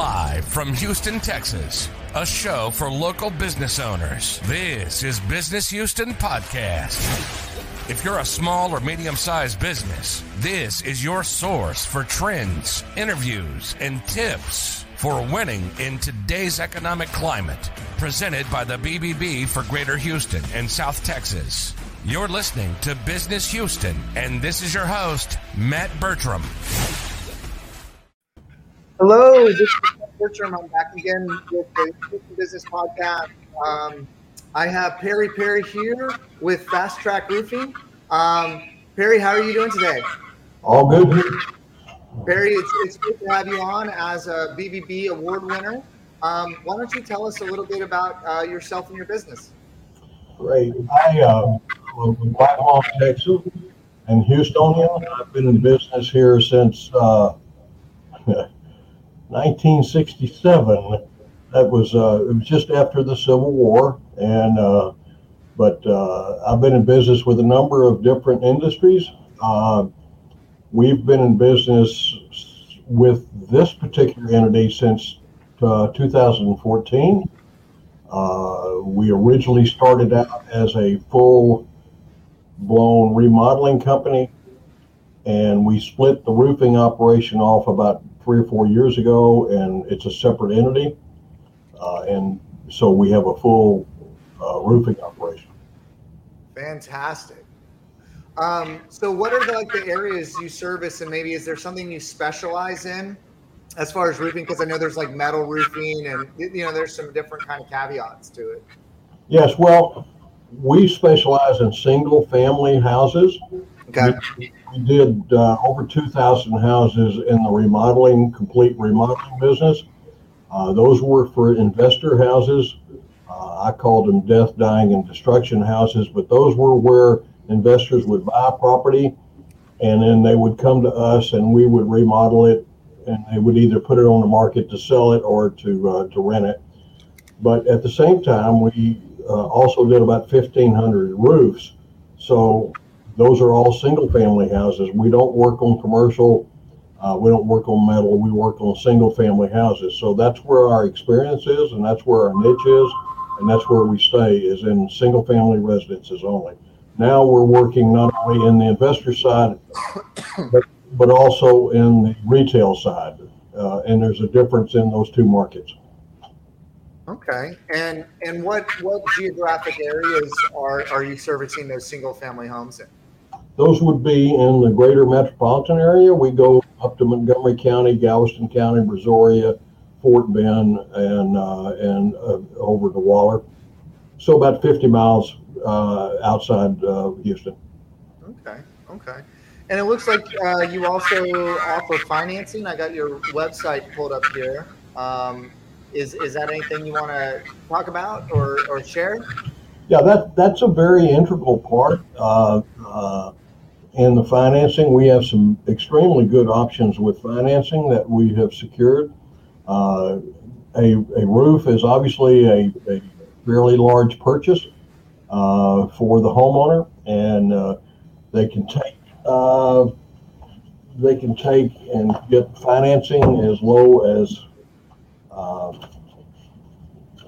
Live from Houston, Texas, a show for local business owners. This is Business Houston Podcast. If you're a small or medium sized business, this is your source for trends, interviews, and tips for winning in today's economic climate. Presented by the BBB for Greater Houston and South Texas. You're listening to Business Houston, and this is your host, Matt Bertram. Hello, this is Bertram. I'm back again with the Business Podcast. Um, I have Perry Perry here with Fast Track Roofing. Um, Perry, how are you doing today? All good. Perry, it's, it's good to have you on as a BBB award winner. Um, why don't you tell us a little bit about uh, yourself and your business? Great. I uh, live in Whitehall, Texas, and Houstonian. I've been in business here since uh, 1967. That was uh, it was just after the Civil War, and uh, but uh, I've been in business with a number of different industries. Uh, we've been in business with this particular entity since uh, 2014. Uh, we originally started out as a full blown remodeling company, and we split the roofing operation off about three or four years ago, and it's a separate entity. Uh, and so we have a full uh, roofing operation. Fantastic. Um, so, what are the, like the areas you service, and maybe is there something you specialize in as far as roofing? Because I know there's like metal roofing, and you know there's some different kind of caveats to it. Yes, well, we specialize in single family houses. We, we did uh, over 2,000 houses in the remodeling, complete remodeling business. Uh, those were for investor houses. Uh, I called them death, dying, and destruction houses, but those were where investors would buy a property and then they would come to us and we would remodel it and they would either put it on the market to sell it or to uh, to rent it. But at the same time, we uh, also did about 1,500 roofs. So those are all single family houses. We don't work on commercial. Uh, we don't work on metal. We work on single family houses. So that's where our experience is, and that's where our niche is, and that's where we stay is in single family residences only. Now we're working not only in the investor side, but, but also in the retail side. Uh, and there's a difference in those two markets. Okay. And and what what geographic areas are are you servicing those single family homes in? Those would be in the greater metropolitan area. We go up to Montgomery County, Galveston County, Brazoria, Fort Bend, and uh, and uh, over to Waller. So about 50 miles uh, outside Houston. Okay. Okay. And it looks like uh, you also offer financing. I got your website pulled up here. Um, is is that anything you want to talk about or, or share? Yeah, that that's a very integral part uh, uh, in the financing. We have some extremely good options with financing that we have secured. Uh, a, a roof is obviously a, a fairly large purchase uh, for the homeowner, and uh, they can take uh, they can take and get financing as low as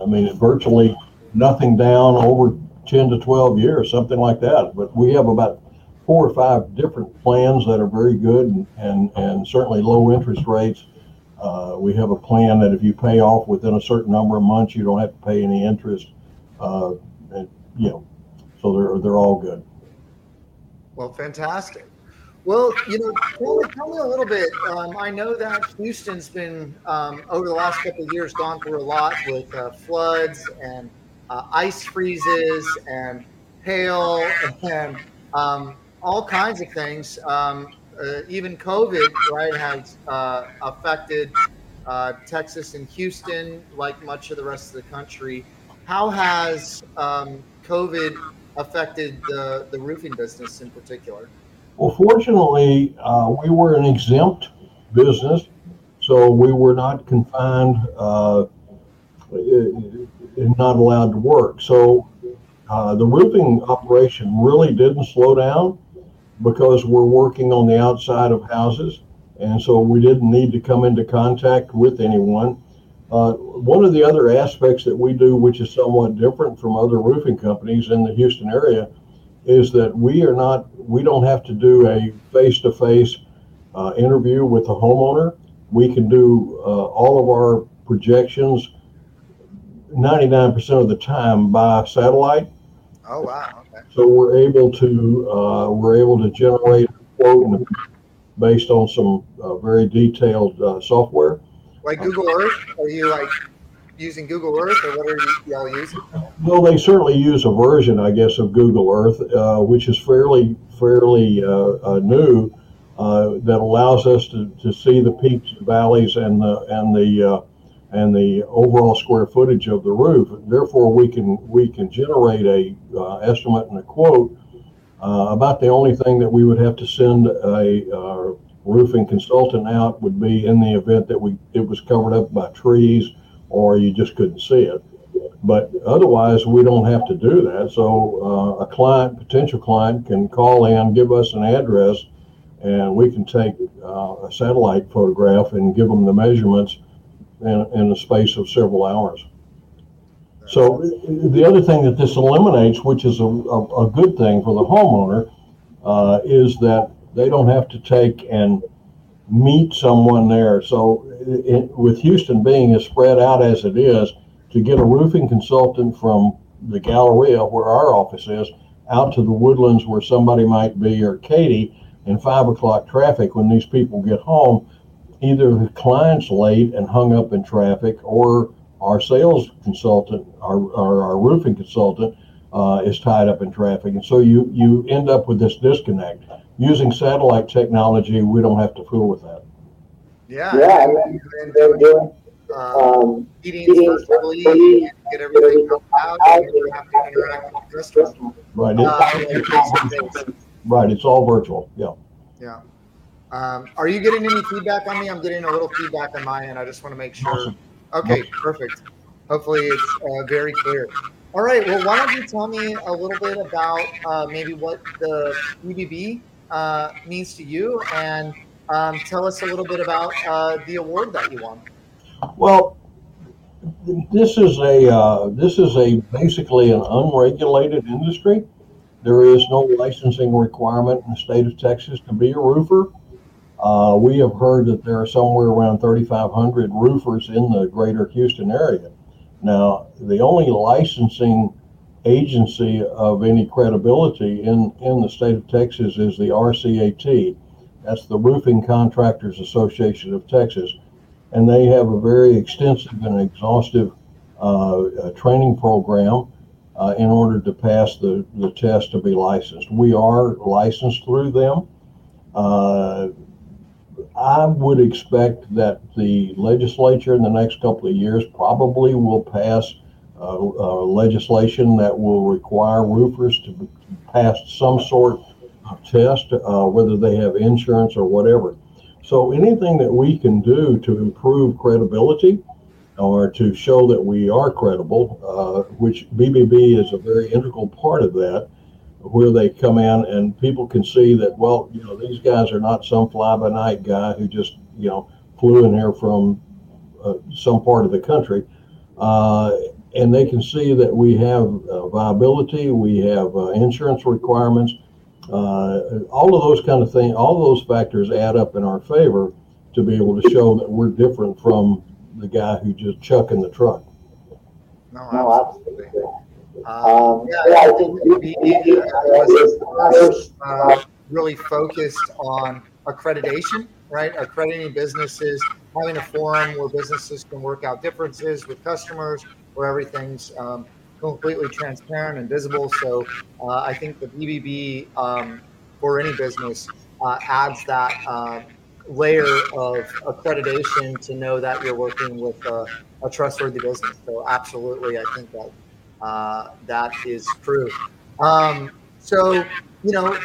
I mean, virtually nothing down over 10 to 12 years, something like that. But we have about four or five different plans that are very good and, and, and certainly low interest rates. Uh, we have a plan that if you pay off within a certain number of months, you don't have to pay any interest. Uh, and, you know, so they're, they're all good. Well, fantastic. Well, you know, tell me, tell me a little bit. Um, I know that Houston's been um, over the last couple of years gone through a lot with uh, floods and uh, ice freezes and hail and um, all kinds of things. Um, uh, even COVID, right, has uh, affected uh, Texas and Houston, like much of the rest of the country. How has um, COVID affected the, the roofing business in particular? Well, fortunately, uh, we were an exempt business, so we were not confined uh, and not allowed to work. So uh, the roofing operation really didn't slow down because we're working on the outside of houses and so we didn't need to come into contact with anyone. Uh, one of the other aspects that we do, which is somewhat different from other roofing companies in the Houston area, is that we are not, we don't have to do a face-to-face uh, interview with the homeowner. We can do uh, all of our projections 99% of the time by satellite. Oh wow! Okay. So we're able to uh, we're able to generate a quote based on some uh, very detailed uh, software. Like Google Earth? Are you like using Google Earth, or what are you, y'all using? Well, they certainly use a version, I guess, of Google Earth, uh, which is fairly fairly uh, uh, new, that allows us to, to see the peaks, valleys, and the and the and the overall square footage of the roof. Therefore, we can we can generate a uh, estimate and a quote. Uh, about the only thing that we would have to send a uh, roofing consultant out would be in the event that we it was covered up by trees or you just couldn't see it. But otherwise, we don't have to do that. So uh, a client, potential client, can call in, give us an address, and we can take uh, a satellite photograph and give them the measurements in, in the space of several hours. So the other thing that this eliminates, which is a, a, a good thing for the homeowner, uh, is that they don't have to take and meet someone there. So it, with Houston being as spread out as it is, to get a roofing consultant from the Galleria, where our office is, out to the woodlands where somebody might be, or Katy, in five o'clock traffic when these people get home, either the client's late and hung up in traffic, or our sales consultant, our, our, our roofing consultant, uh, is tied up in traffic. And so you, you end up with this disconnect. Using satellite technology, we don't have to fool with that. Yeah. Yeah, and then they're doing uh, um, meetings virtually, get everything built out, and you have to interact with the customer. Right. Uh, It's, face to right. It's all virtual. Yeah. Yeah. Um, are you getting any feedback on me? I'm getting a little feedback on my end. I just want to make sure. Okay, perfect. Hopefully it's uh, very clear. All right. Well, why don't you tell me a little bit about uh, maybe what the BBB uh, means to you, and um, tell us a little bit about uh, the award that you won. Well, this is a uh, this is a basically an unregulated industry. There is no licensing requirement in the state of Texas to be a roofer. Uh, we have heard that there are somewhere around 3,500 roofers in the greater Houston area. Now, the only licensing agency of any credibility in, in the state of Texas is the RCAT. That's the Roofing Contractors Association of Texas. And they have a very extensive and exhaustive uh, uh, training program uh, in order to pass the, the test to be licensed. We are licensed through them. Uh, I would expect that the legislature in the next couple of years probably will pass uh, uh, legislation that will require roofers to pass some sort of test, uh, whether they have insurance or whatever. So anything that we can do to improve credibility or to show that we are credible, uh, which BBB is a very integral part of that, where they come in and people can see that, well, you know, these guys are not some fly by night guy who just, you know, flew in here from uh, some part of the country. Uh, and they can see that we have uh, viability, we have uh, insurance requirements, uh, all of those kind of things, all of those factors add up in our favor to be able to show that we're different from the guy who just chucking the truck. No, No, absolutely. Um, yeah, I think BBB was uh, really focused on accreditation, right? Accrediting businesses, having a forum where businesses can work out differences with customers, where everything's um, completely transparent and visible. So uh, I think the BBB um, for any business uh, adds that uh, layer of accreditation to know that you're working with a, a trustworthy business. So absolutely, I think that uh, that is true. Um, so, you know,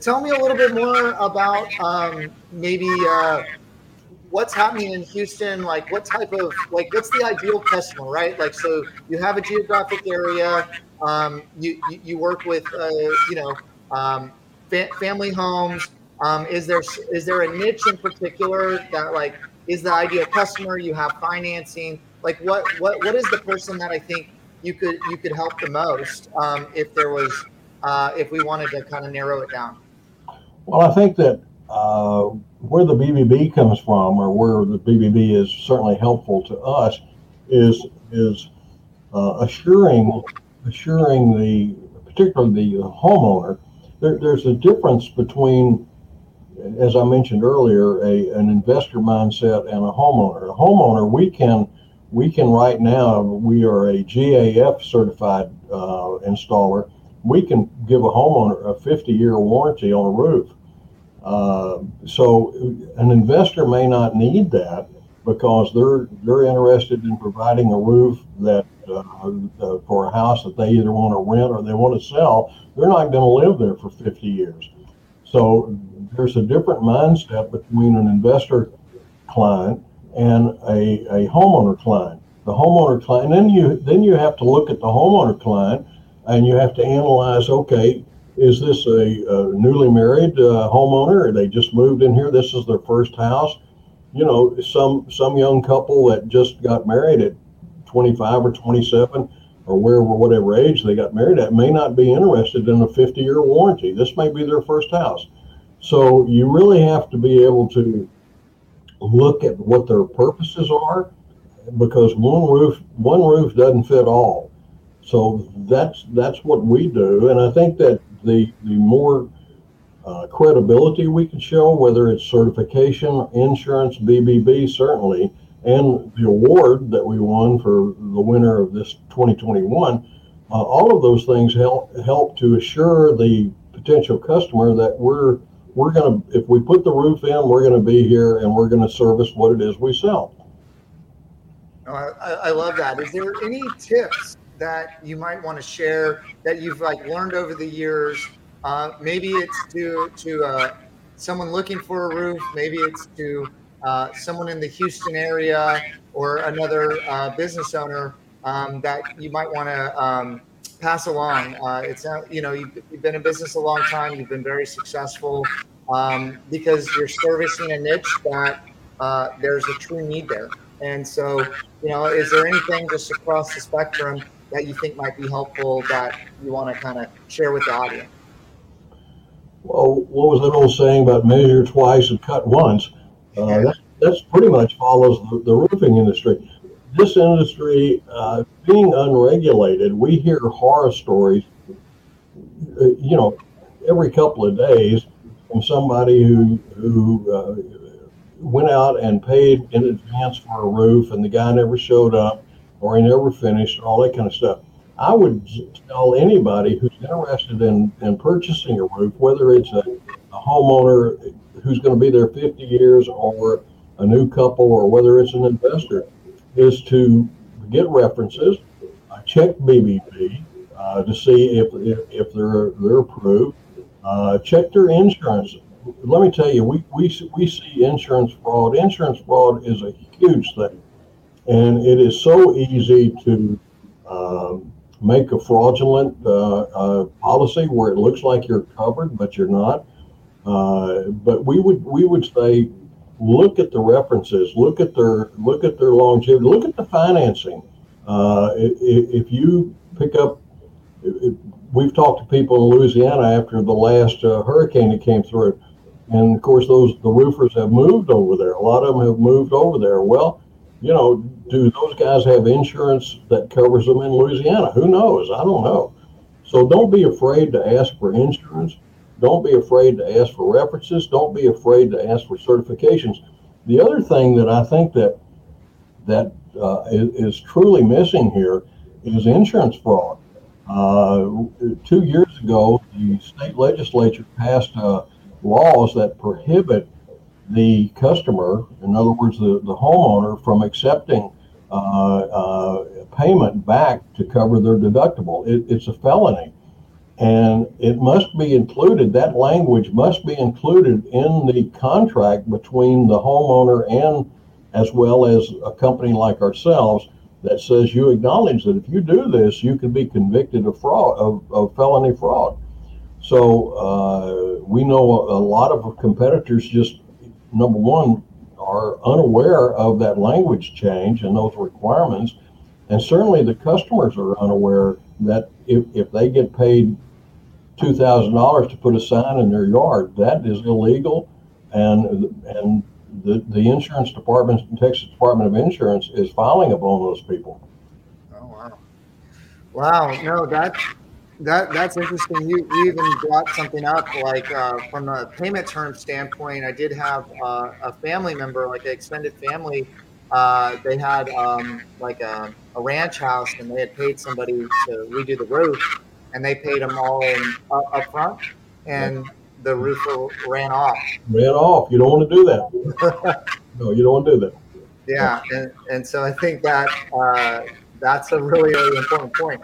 tell me a little bit more about um, maybe uh, what's happening in Houston. Like, what type of like what's the ideal customer, right? Like, so you have a geographic area. Um, you, you work with uh, you know um, fa- family homes. Um, is there is there a niche in particular that like is the ideal customer? You have financing. Like what what what is the person that I think you could you could help the most um, if there was uh, if we wanted to kind of narrow it down? Well, I think that uh, where the BBB comes from, or where the BBB is certainly helpful to us, is is uh, assuring assuring the particularly the homeowner. There, there's a difference between, as I mentioned earlier, a an investor mindset and a homeowner. A homeowner, we can we can right now we are a GAF certified uh, installer. We can give a homeowner a 50 year warranty on a roof. Uh, so an investor may not need that because they're they're interested in providing a roof that uh, uh, for a house that they either want to rent or they want to sell. They're not going to live there for 50 years. So there's a different mindset between an investor client and a, a homeowner client. The homeowner client, then you then you have to look at the homeowner client and you have to analyze. Okay, is this a, a newly married uh, homeowner? They just moved in here. This is their first house. You know, some some young couple that just got married at 25 or 27 or wherever whatever age they got married at may not be interested in a 50 year warranty. This may be their first house. So you really have to be able to look at what their purposes are because one roof one roof doesn't fit all. So that's that's what we do, and I think that the the more uh, credibility we can show, whether it's certification, insurance, BBB, certainly, and the award that we won for the winner of this 2021, uh, all of those things help help to assure the potential customer that we're we're going to if we put the roof in, we're going to be here and we're going to service what it is we sell. Oh, I, I love that. Is there any tips that you might want to share that you've like learned over the years? Uh, maybe it's to to uh, someone looking for a roof. Maybe it's to uh, someone in the Houston area or another uh, business owner um, that you might want to um, pass along. Uh, it's not, you know you've, you've, been in business a long time. You've been very successful um, because you're servicing a niche that uh, there's a true need there. And so, you know, is there anything just across the spectrum that you think might be helpful that you want to kind of share with the audience? Well, what was that old saying about measure twice and cut once? Uh, that, that's pretty much follows the, the roofing industry. This industry, uh, being unregulated, we hear horror stories, uh, you know, every couple of days from somebody who who uh, went out and paid in advance for a roof and the guy never showed up or he never finished, all that kind of stuff. I would tell anybody who's interested in, in purchasing a roof, whether it's a, a homeowner who's going to be there 50 years or a new couple or whether it's an investor, is to get references, check BBB uh, to see if, if, if they're, they're approved, uh, check their insurance let me tell you, we, we, we see insurance fraud. Insurance fraud is a huge thing. And it is so easy to um, make a fraudulent uh, uh, policy where it looks like you're covered, but you're not. Uh, but we would we would say, look at the references, look at their look at their longevity, look at the financing. Uh, if, if you pick up, we've talked to people in Louisiana after the last uh, hurricane that came through and of course, those the roofers have moved over there. A lot of them have moved over there. Well, you know, do those guys have insurance that covers them in Louisiana? Who knows? I don't know. So don't be afraid to ask for insurance. Don't be afraid to ask for references. Don't be afraid to ask for certifications. The other thing that I think that that uh, is, is, truly missing here is insurance fraud. Uh, two years ago, the state legislature passed a laws that prohibit the customer, in other words, the, the homeowner, from accepting uh, uh, payment back to cover their deductible. It, it's a felony. And it must be included, that language must be included in the contract between the homeowner and as well as a company like ourselves that says you acknowledge that if you do this, you could be convicted of fraud, of, of felony fraud. So uh, we know a, a lot of competitors just number one are unaware of that language change and those requirements, and certainly the customers are unaware that if, if they get paid two thousand dollars to put a sign in their yard, that is illegal, and and the, the insurance department, Texas Department of Insurance, is filing upon those people. Oh wow, wow! No, that's that that's interesting. You, you even brought something up like uh, from a payment term standpoint. I did have uh, a family member, like an extended family. Uh, they had um, like a, a, ranch house, and they had paid somebody to redo the roof, and they paid them all in, uh, up front, and the roof ran off. Ran off. You don't want to do that. no, you don't want to do that. Yeah, and, and so I think that uh, that's a really really important point.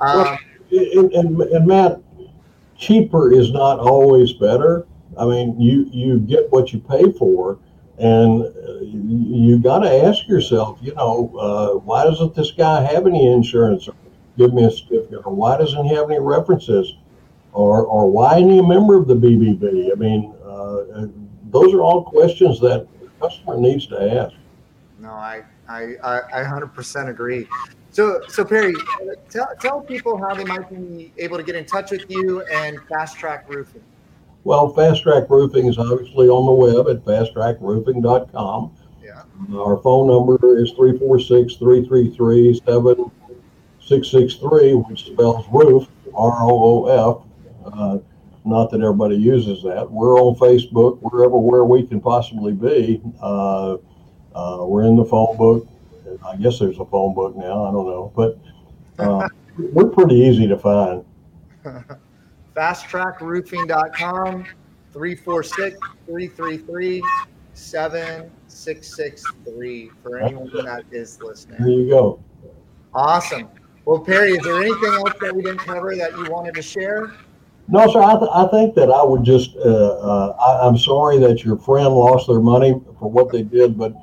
Um, well, and, and, and Matt, cheaper is not always better. I mean, you you get what you pay for, and you, you got to ask yourself, you know, uh, why doesn't this guy have any insurance? Give me a certificate, or why doesn't he have any references, or or why isn't he a member of the BBB? I mean, uh, those are all questions that the customer needs to ask. No, I I I 100% agree. So, so Perry, tell, tell people how they might be able to get in touch with you and Fast Track Roofing. Well, Fast Track Roofing is obviously on the web at fasttrackroofing.com. Yeah. Our phone number is 346 333 7663, which spells roof, R O O F. Uh, not that everybody uses that. We're on Facebook. We're everywhere we can possibly be. Uh, uh, we're in the phone book. I guess there's a phone book now. I don't know, but uh, we're pretty easy to find. FastTrackRoofing.com, 346 333 7663 for anyone that is listening. There you go. Awesome. Well, Perry, is there anything else that we didn't cover that you wanted to share? No, sir. I, th- I think that I would just, uh, uh, I, I'm sorry that your friend lost their money for what they did, but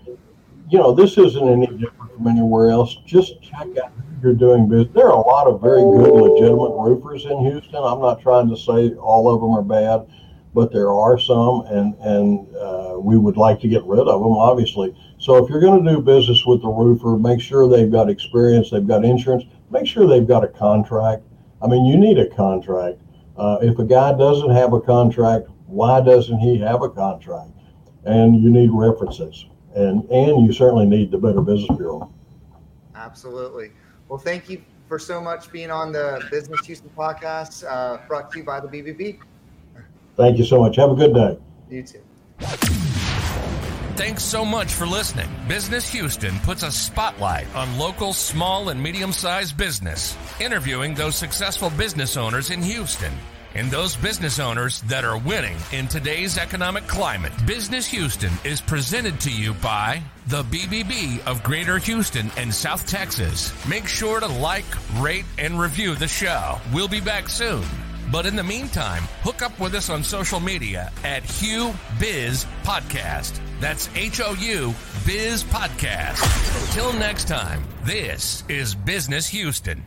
you know, this isn't any different from anywhere else. Just check out who you're doing business. There are a lot of very good, legitimate roofers in Houston. I'm not trying to say all of them are bad, but there are some, and and uh, we would like to get rid of them, obviously. So if you're going to do business with the roofer, make sure they've got experience, they've got insurance, make sure they've got a contract. I mean, you need a contract. Uh, if a guy doesn't have a contract, why doesn't he have a contract? And you need references and and you certainly need the Better Business Bureau. Absolutely. Well, thank you for so much being on the Business Houston podcast, uh, brought to you by the BBB. Thank you so much. Have a good day. You too. Thanks so much for listening. Business Houston puts a spotlight on local small and medium sized business, interviewing those successful business owners in Houston and those business owners that are winning in today's economic climate. Business Houston is presented to you by the BBB of Greater Houston and South Texas. Make sure to like, rate, and review the show. We'll be back soon. But in the meantime, hook up with us on social media at HOU Biz Podcast. That's H O U Biz Podcast. Till next time, this is Business Houston.